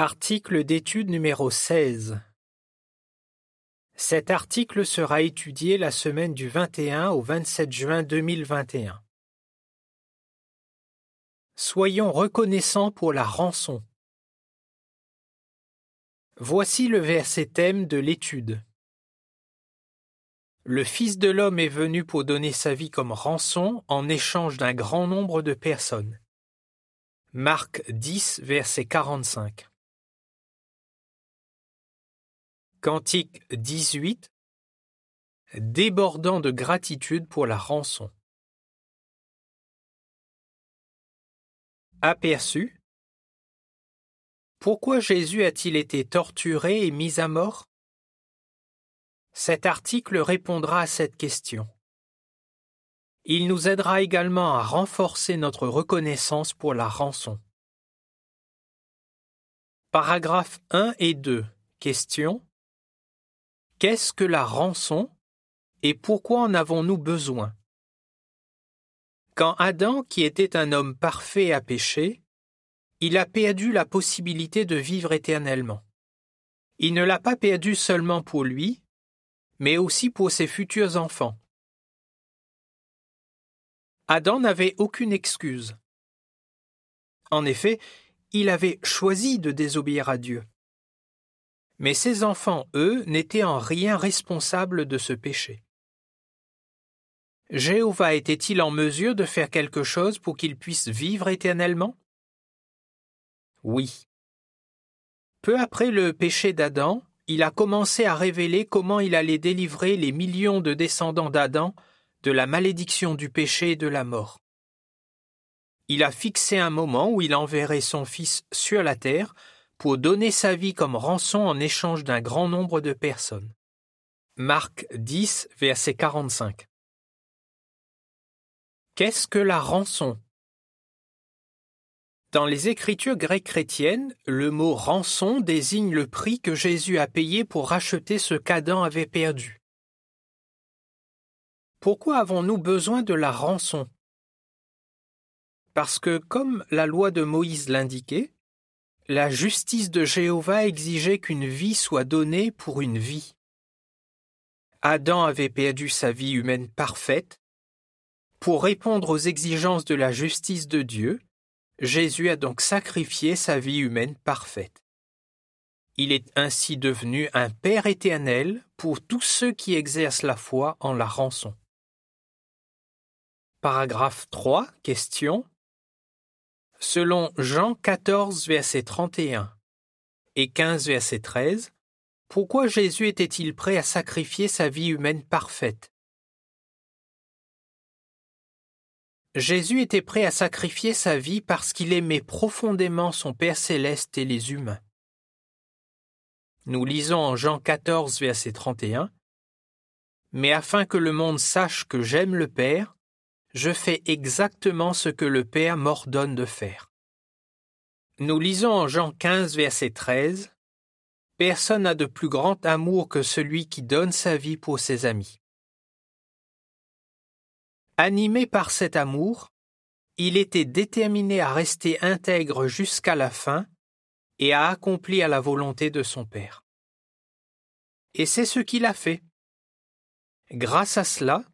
Article d'étude numéro 16. Cet article sera étudié la semaine du 21 au 27 juin 2021. Soyons reconnaissants pour la rançon. Voici le verset thème de l'étude. Le Fils de l'homme est venu pour donner sa vie comme rançon en échange d'un grand nombre de personnes. Marc 10, verset 45. Cantique 18 Débordant de gratitude pour la rançon. Aperçu Pourquoi Jésus a-t-il été torturé et mis à mort? Cet article répondra à cette question. Il nous aidera également à renforcer notre reconnaissance pour la rançon. Paragraphes 1 et 2. Question. Qu'est-ce que la rançon et pourquoi en avons-nous besoin? Quand Adam, qui était un homme parfait, a péché, il a perdu la possibilité de vivre éternellement. Il ne l'a pas perdu seulement pour lui, mais aussi pour ses futurs enfants. Adam n'avait aucune excuse. En effet, il avait choisi de désobéir à Dieu. Mais ses enfants, eux, n'étaient en rien responsables de ce péché. Jéhovah était-il en mesure de faire quelque chose pour qu'ils puissent vivre éternellement? Oui. Peu après le péché d'Adam, il a commencé à révéler comment il allait délivrer les millions de descendants d'Adam de la malédiction du péché et de la mort. Il a fixé un moment où il enverrait son Fils sur la terre pour donner sa vie comme rançon en échange d'un grand nombre de personnes. Marc 10, verset 45. Qu'est-ce que la rançon? Dans les écritures grecques chrétiennes, le mot rançon désigne le prix que Jésus a payé pour racheter ce qu'Adam avait perdu. Pourquoi avons-nous besoin de la rançon? Parce que, comme la loi de Moïse l'indiquait, la justice de Jéhovah exigeait qu'une vie soit donnée pour une vie. Adam avait perdu sa vie humaine parfaite. Pour répondre aux exigences de la justice de Dieu, Jésus a donc sacrifié sa vie humaine parfaite. Il est ainsi devenu un Père éternel pour tous ceux qui exercent la foi en la rançon. Paragraphe 3. Question. Selon Jean 14, verset 31 et 15, verset 13, pourquoi Jésus était-il prêt à sacrifier sa vie humaine parfaite? Jésus était prêt à sacrifier sa vie parce qu'il aimait profondément son Père céleste et les humains. Nous lisons en Jean 14, verset 31, Mais afin que le monde sache que j'aime le Père, je fais exactement ce que le Père m'ordonne de faire. Nous lisons en Jean 15, verset 13, Personne n'a de plus grand amour que celui qui donne sa vie pour ses amis. Animé par cet amour, il était déterminé à rester intègre jusqu'à la fin et à accomplir la volonté de son Père. Et c'est ce qu'il a fait. Grâce à cela,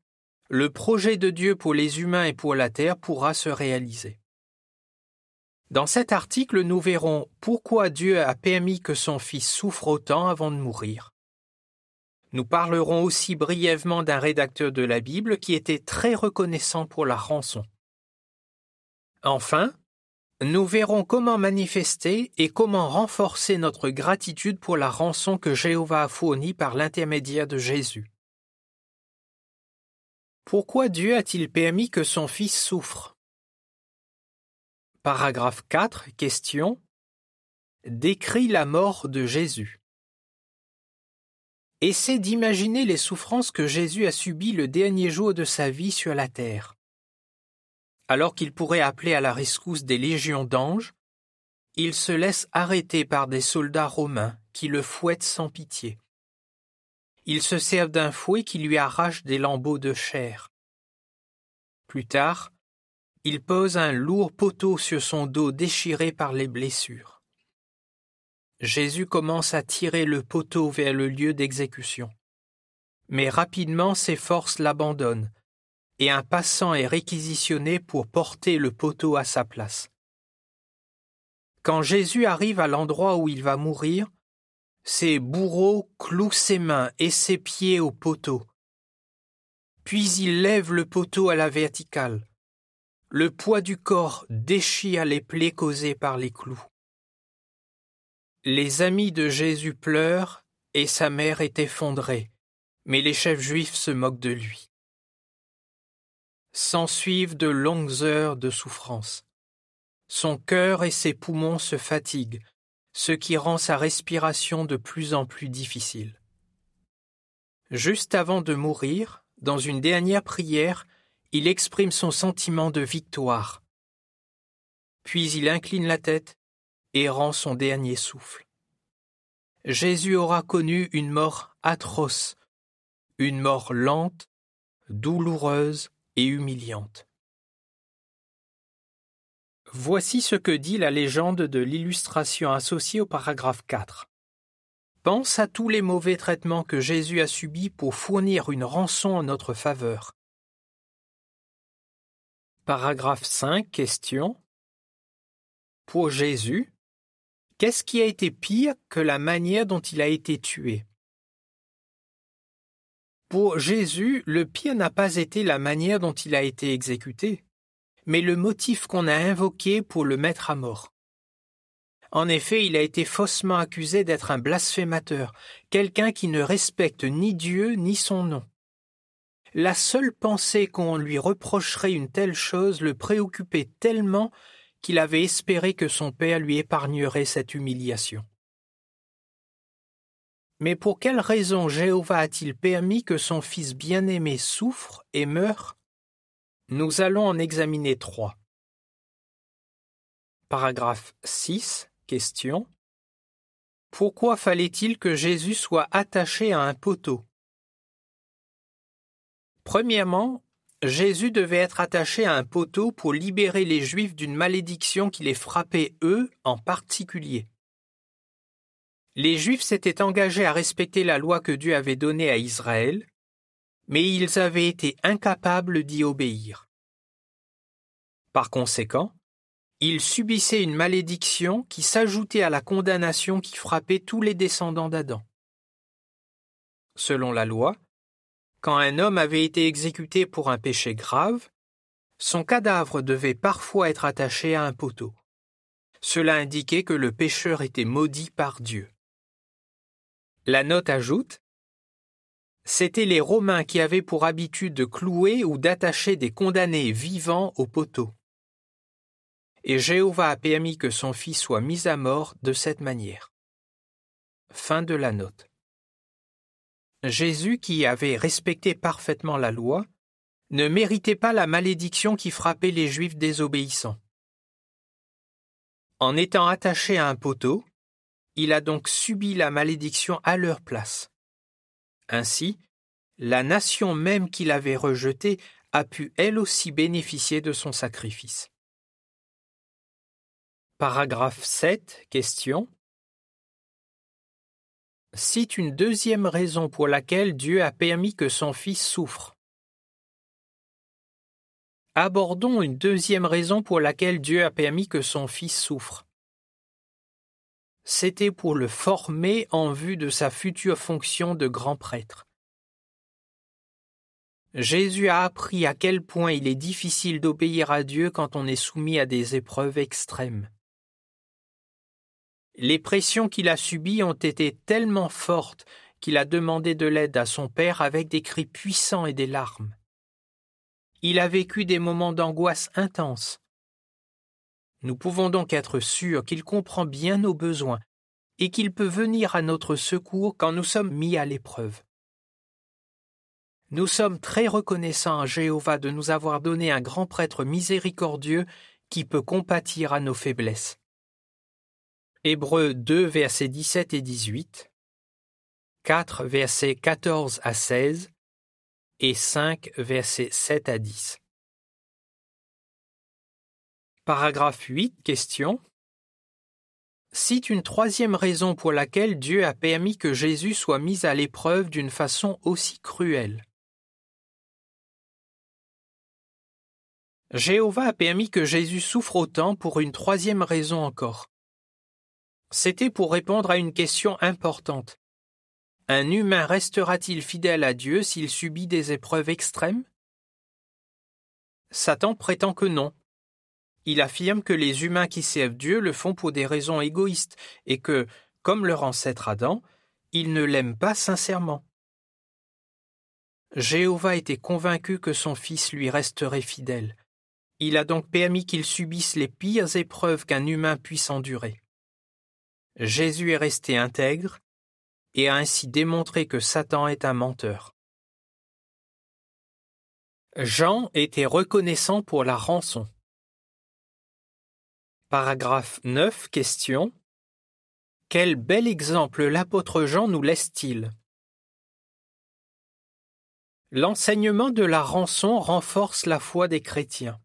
le projet de Dieu pour les humains et pour la terre pourra se réaliser. Dans cet article, nous verrons pourquoi Dieu a permis que son Fils souffre autant avant de mourir. Nous parlerons aussi brièvement d'un rédacteur de la Bible qui était très reconnaissant pour la rançon. Enfin, nous verrons comment manifester et comment renforcer notre gratitude pour la rançon que Jéhovah a fournie par l'intermédiaire de Jésus. Pourquoi Dieu a-t-il permis que son Fils souffre? Paragraphe 4. Question. Décrit la mort de Jésus. Essaie d'imaginer les souffrances que Jésus a subies le dernier jour de sa vie sur la terre. Alors qu'il pourrait appeler à la rescousse des légions d'anges, il se laisse arrêter par des soldats romains qui le fouettent sans pitié. Ils se servent d'un fouet qui lui arrache des lambeaux de chair. Plus tard, il pose un lourd poteau sur son dos déchiré par les blessures. Jésus commence à tirer le poteau vers le lieu d'exécution. Mais rapidement ses forces l'abandonnent, et un passant est réquisitionné pour porter le poteau à sa place. Quand Jésus arrive à l'endroit où il va mourir, ses bourreaux clouent ses mains et ses pieds au poteau. Puis il lève le poteau à la verticale. Le poids du corps déchire les plaies causées par les clous. Les amis de Jésus pleurent et sa mère est effondrée, mais les chefs juifs se moquent de lui. S'ensuivent de longues heures de souffrance. Son cœur et ses poumons se fatiguent, ce qui rend sa respiration de plus en plus difficile. Juste avant de mourir, dans une dernière prière, il exprime son sentiment de victoire. Puis il incline la tête et rend son dernier souffle. Jésus aura connu une mort atroce, une mort lente, douloureuse et humiliante. Voici ce que dit la légende de l'illustration associée au paragraphe 4. Pense à tous les mauvais traitements que Jésus a subis pour fournir une rançon en notre faveur. Paragraphe 5. Question. Pour Jésus, qu'est-ce qui a été pire que la manière dont il a été tué? Pour Jésus, le pire n'a pas été la manière dont il a été exécuté mais le motif qu'on a invoqué pour le mettre à mort. En effet, il a été faussement accusé d'être un blasphémateur, quelqu'un qui ne respecte ni Dieu ni son nom. La seule pensée qu'on lui reprocherait une telle chose le préoccupait tellement qu'il avait espéré que son père lui épargnerait cette humiliation. Mais pour quelle raison Jéhovah a-t-il permis que son fils bien-aimé souffre et meure nous allons en examiner trois. Paragraphe 6. Question. Pourquoi fallait-il que Jésus soit attaché à un poteau? Premièrement, Jésus devait être attaché à un poteau pour libérer les Juifs d'une malédiction qui les frappait eux en particulier. Les Juifs s'étaient engagés à respecter la loi que Dieu avait donnée à Israël, mais ils avaient été incapables d'y obéir. Par conséquent, ils subissaient une malédiction qui s'ajoutait à la condamnation qui frappait tous les descendants d'Adam. Selon la loi, quand un homme avait été exécuté pour un péché grave, son cadavre devait parfois être attaché à un poteau. Cela indiquait que le pécheur était maudit par Dieu. La note ajoute C'étaient les Romains qui avaient pour habitude de clouer ou d'attacher des condamnés vivants au poteau. Et Jéhovah a permis que son fils soit mis à mort de cette manière. Jésus, qui avait respecté parfaitement la loi, ne méritait pas la malédiction qui frappait les Juifs désobéissants. En étant attaché à un poteau, il a donc subi la malédiction à leur place. Ainsi, la nation même qu'il avait rejetée a pu elle aussi bénéficier de son sacrifice. Paragraphe 7. Question. Cite une deuxième raison pour laquelle Dieu a permis que son Fils souffre. Abordons une deuxième raison pour laquelle Dieu a permis que son Fils souffre c'était pour le former en vue de sa future fonction de grand prêtre. Jésus a appris à quel point il est difficile d'obéir à Dieu quand on est soumis à des épreuves extrêmes. Les pressions qu'il a subies ont été tellement fortes qu'il a demandé de l'aide à son Père avec des cris puissants et des larmes. Il a vécu des moments d'angoisse intense, nous pouvons donc être sûrs qu'il comprend bien nos besoins et qu'il peut venir à notre secours quand nous sommes mis à l'épreuve. Nous sommes très reconnaissants à Jéhovah de nous avoir donné un grand prêtre miséricordieux qui peut compatir à nos faiblesses. Hébreux 2 versets 17 et 18, 4 versets 14 à 16 et 5 versets 7 à 10. Paragraphe 8. Question. cite une troisième raison pour laquelle Dieu a permis que Jésus soit mis à l'épreuve d'une façon aussi cruelle. Jéhovah a permis que Jésus souffre autant pour une troisième raison encore. C'était pour répondre à une question importante. Un humain restera-t-il fidèle à Dieu s'il subit des épreuves extrêmes? Satan prétend que non. Il affirme que les humains qui servent Dieu le font pour des raisons égoïstes et que, comme leur ancêtre Adam, ils ne l'aiment pas sincèrement. Jéhovah était convaincu que son fils lui resterait fidèle. Il a donc permis qu'il subisse les pires épreuves qu'un humain puisse endurer. Jésus est resté intègre et a ainsi démontré que Satan est un menteur. Jean était reconnaissant pour la rançon. Paragraphe 9. Question. Quel bel exemple l'apôtre Jean nous laisse-t-il? L'enseignement de la rançon renforce la foi des chrétiens.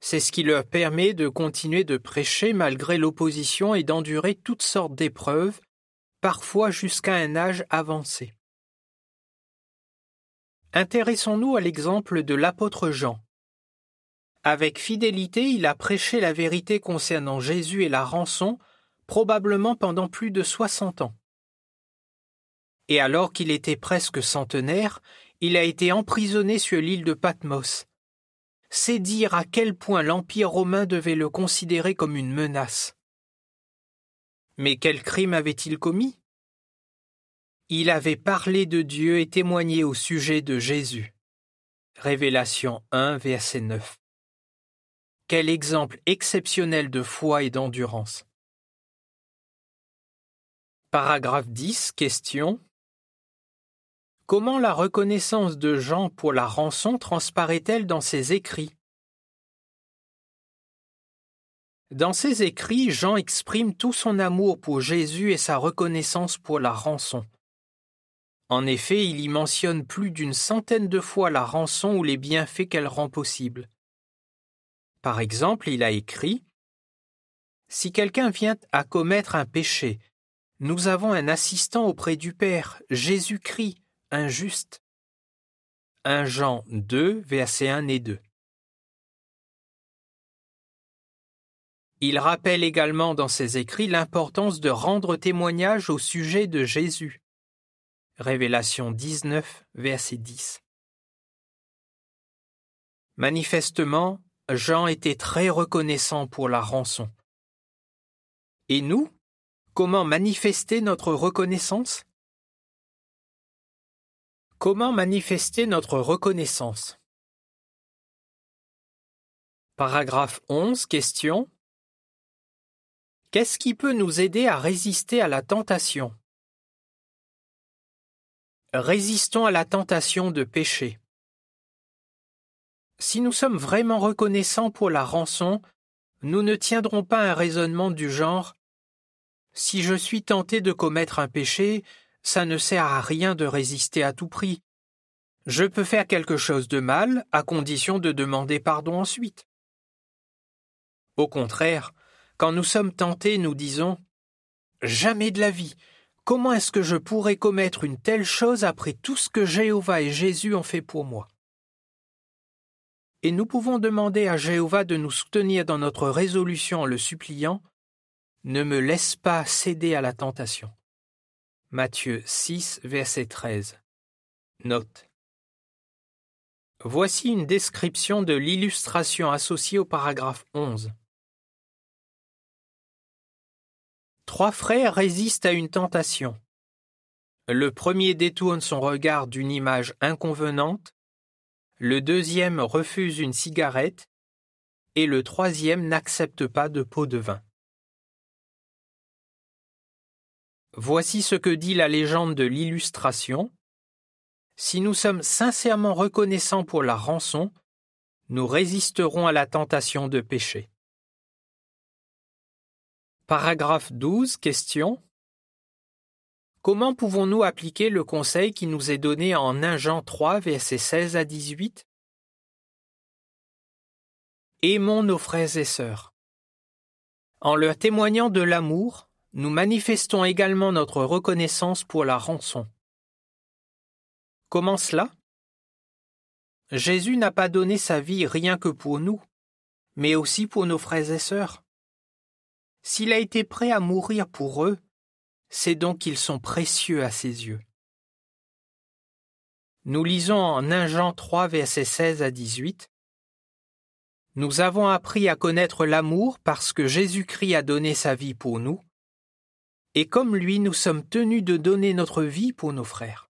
C'est ce qui leur permet de continuer de prêcher malgré l'opposition et d'endurer toutes sortes d'épreuves, parfois jusqu'à un âge avancé. Intéressons-nous à l'exemple de l'apôtre Jean. Avec fidélité, il a prêché la vérité concernant Jésus et la rançon, probablement pendant plus de soixante ans. Et alors qu'il était presque centenaire, il a été emprisonné sur l'île de Patmos, c'est dire à quel point l'Empire romain devait le considérer comme une menace. Mais quel crime avait-il commis? Il avait parlé de Dieu et témoigné au sujet de Jésus. Révélation 1, verset 9. Quel exemple exceptionnel de foi et d'endurance. Paragraphe 10. Question. Comment la reconnaissance de Jean pour la rançon transparaît-elle dans ses écrits? Dans ses écrits, Jean exprime tout son amour pour Jésus et sa reconnaissance pour la rançon. En effet, il y mentionne plus d'une centaine de fois la rançon ou les bienfaits qu'elle rend possible. Par exemple, il a écrit Si quelqu'un vient à commettre un péché, nous avons un assistant auprès du Père, Jésus-Christ, injuste. 1 Jean 2, versets 1 et 2. Il rappelle également dans ses écrits l'importance de rendre témoignage au sujet de Jésus. Révélation 19, verset 10. Manifestement, Jean était très reconnaissant pour la rançon. Et nous, comment manifester notre reconnaissance? Comment manifester notre reconnaissance? Paragraphe 11. Question. Qu'est-ce qui peut nous aider à résister à la tentation? Résistons à la tentation de pécher. Si nous sommes vraiment reconnaissants pour la rançon, nous ne tiendrons pas un raisonnement du genre Si je suis tenté de commettre un péché, ça ne sert à rien de résister à tout prix. Je peux faire quelque chose de mal à condition de demander pardon ensuite. Au contraire, quand nous sommes tentés, nous disons Jamais de la vie. Comment est-ce que je pourrais commettre une telle chose après tout ce que Jéhovah et Jésus ont fait pour moi? Et nous pouvons demander à Jéhovah de nous soutenir dans notre résolution en le suppliant Ne me laisse pas céder à la tentation. Matthieu 6, verset 13. Note. Voici une description de l'illustration associée au paragraphe 11. Trois frères résistent à une tentation. Le premier détourne son regard d'une image inconvenante, le deuxième refuse une cigarette, et le troisième n'accepte pas de pot de vin. Voici ce que dit la légende de l'illustration. Si nous sommes sincèrement reconnaissants pour la rançon, nous résisterons à la tentation de pécher. Paragraphe 12. Question. Comment pouvons-nous appliquer le conseil qui nous est donné en 1 Jean 3, versets 16 à 18 Aimons nos frères et sœurs. En leur témoignant de l'amour, nous manifestons également notre reconnaissance pour la rançon. Comment cela? Jésus n'a pas donné sa vie rien que pour nous, mais aussi pour nos frères et sœurs. S'il a été prêt à mourir pour eux, c'est donc qu'ils sont précieux à ses yeux. Nous lisons en 1 Jean 3, versets 16 à 18. Nous avons appris à connaître l'amour parce que Jésus-Christ a donné sa vie pour nous, et comme lui, nous sommes tenus de donner notre vie pour nos frères.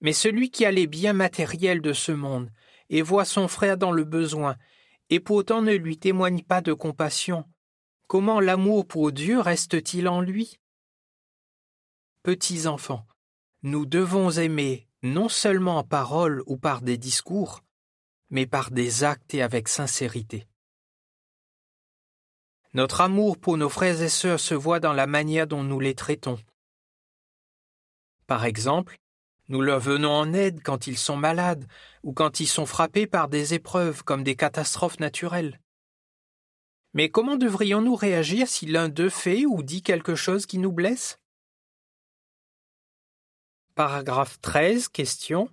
Mais celui qui a les biens matériels de ce monde et voit son frère dans le besoin, et pourtant ne lui témoigne pas de compassion, comment l'amour pour Dieu reste-t-il en lui? Petits enfants, nous devons aimer non seulement en parole ou par des discours, mais par des actes et avec sincérité. Notre amour pour nos frères et sœurs se voit dans la manière dont nous les traitons. Par exemple, nous leur venons en aide quand ils sont malades ou quand ils sont frappés par des épreuves comme des catastrophes naturelles. Mais comment devrions-nous réagir si l'un d'eux fait ou dit quelque chose qui nous blesse? Paragraphe 13, question.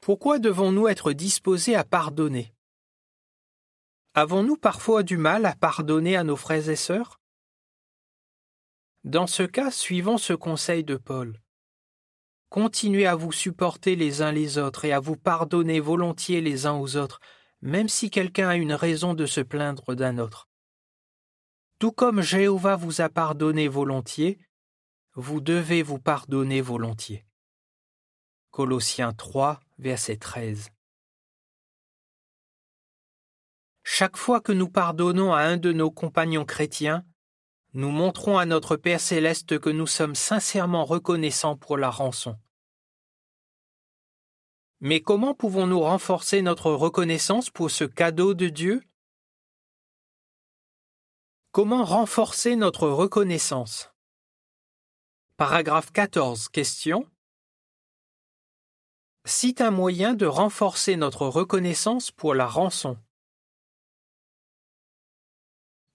Pourquoi devons-nous être disposés à pardonner? Avons-nous parfois du mal à pardonner à nos frères et sœurs? Dans ce cas, suivons ce conseil de Paul. Continuez à vous supporter les uns les autres et à vous pardonner volontiers les uns aux autres, même si quelqu'un a une raison de se plaindre d'un autre. Tout comme Jéhovah vous a pardonné volontiers, vous devez vous pardonner volontiers. Colossiens 3, verset 13. Chaque fois que nous pardonnons à un de nos compagnons chrétiens, nous montrons à notre Père céleste que nous sommes sincèrement reconnaissants pour la rançon. Mais comment pouvons-nous renforcer notre reconnaissance pour ce cadeau de Dieu? Comment renforcer notre reconnaissance? Paragraphe 14. Question. Cite un moyen de renforcer notre reconnaissance pour la rançon.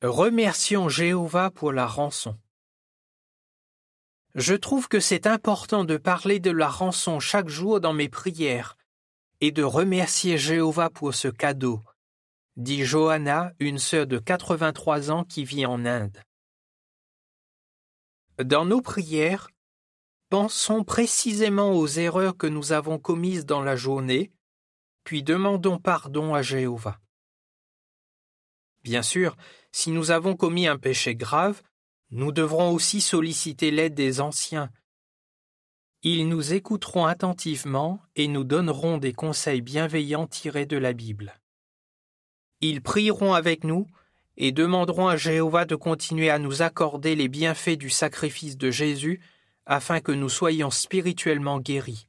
Remercions Jéhovah pour la rançon. Je trouve que c'est important de parler de la rançon chaque jour dans mes prières et de remercier Jéhovah pour ce cadeau, dit Johanna, une sœur de 83 ans qui vit en Inde. Dans nos prières, pensons précisément aux erreurs que nous avons commises dans la journée, puis demandons pardon à Jéhovah. Bien sûr, si nous avons commis un péché grave, nous devrons aussi solliciter l'aide des anciens. Ils nous écouteront attentivement et nous donneront des conseils bienveillants tirés de la Bible. Ils prieront avec nous et demanderons à Jéhovah de continuer à nous accorder les bienfaits du sacrifice de Jésus afin que nous soyons spirituellement guéris.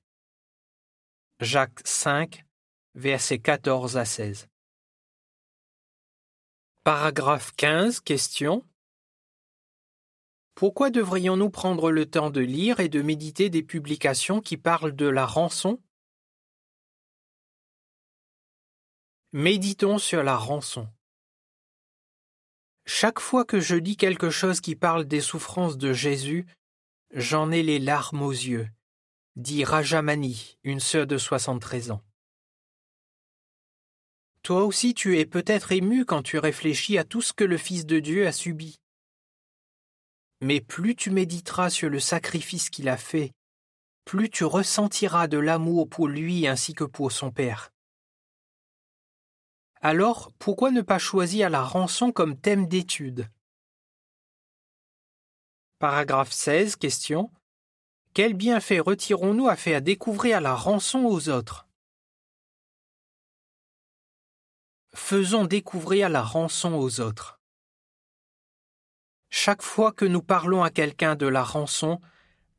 Jacques 5, versets 14 à 16. Paragraphe 15, question. Pourquoi devrions-nous prendre le temps de lire et de méditer des publications qui parlent de la rançon? Méditons sur la rançon. Chaque fois que je lis quelque chose qui parle des souffrances de Jésus, j'en ai les larmes aux yeux, dit Rajamani, une sœur de 73 ans. Toi aussi tu es peut-être ému quand tu réfléchis à tout ce que le Fils de Dieu a subi. Mais plus tu méditeras sur le sacrifice qu'il a fait, plus tu ressentiras de l'amour pour lui ainsi que pour son Père. Alors, pourquoi ne pas choisir la rançon comme thème d'étude? Paragraphe 16, question. Quel bienfait retirons-nous à faire découvrir la rançon aux autres? Faisons découvrir la rançon aux autres. Chaque fois que nous parlons à quelqu'un de la rançon,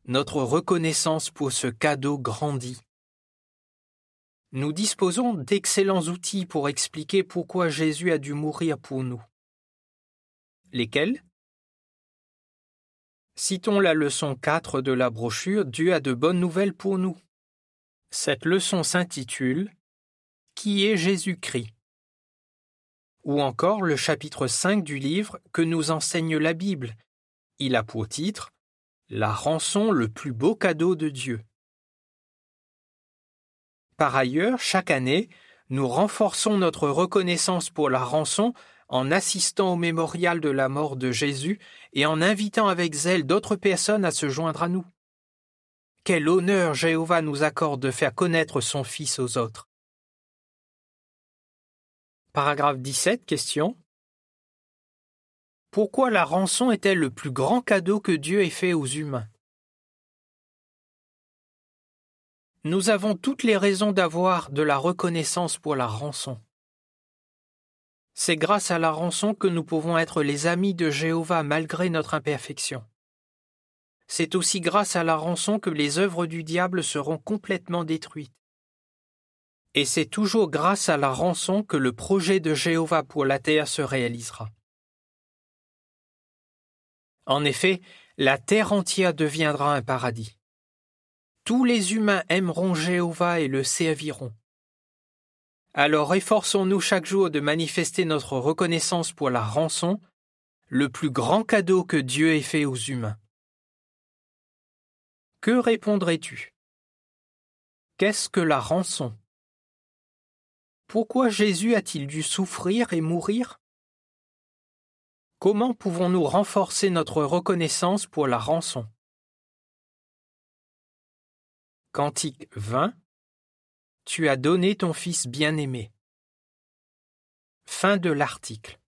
notre reconnaissance pour ce cadeau grandit. Nous disposons d'excellents outils pour expliquer pourquoi Jésus a dû mourir pour nous. Lesquels? Citons la leçon 4 de la brochure Dieu a de bonnes nouvelles pour nous. Cette leçon s'intitule Qui est Jésus-Christ? Ou encore le chapitre 5 du livre que nous enseigne la Bible. Il a pour titre La rançon, le plus beau cadeau de Dieu. Par ailleurs, chaque année, nous renforçons notre reconnaissance pour la rançon en assistant au mémorial de la mort de Jésus et en invitant avec zèle d'autres personnes à se joindre à nous. Quel honneur Jéhovah nous accorde de faire connaître son Fils aux autres. Paragraphe 17, question. Pourquoi la rançon est-elle le plus grand cadeau que Dieu ait fait aux humains? Nous avons toutes les raisons d'avoir de la reconnaissance pour la rançon. C'est grâce à la rançon que nous pouvons être les amis de Jéhovah malgré notre imperfection. C'est aussi grâce à la rançon que les œuvres du diable seront complètement détruites. Et c'est toujours grâce à la rançon que le projet de Jéhovah pour la terre se réalisera. En effet, la terre entière deviendra un paradis. Tous les humains aimeront Jéhovah et le serviront. Alors efforçons-nous chaque jour de manifester notre reconnaissance pour la rançon, le plus grand cadeau que Dieu ait fait aux humains. Que répondrais-tu? Qu'est-ce que la rançon? Pourquoi Jésus a-t-il dû souffrir et mourir? Comment pouvons-nous renforcer notre reconnaissance pour la rançon? Cantique 20 Tu as donné ton Fils bien-aimé. Fin de l'article.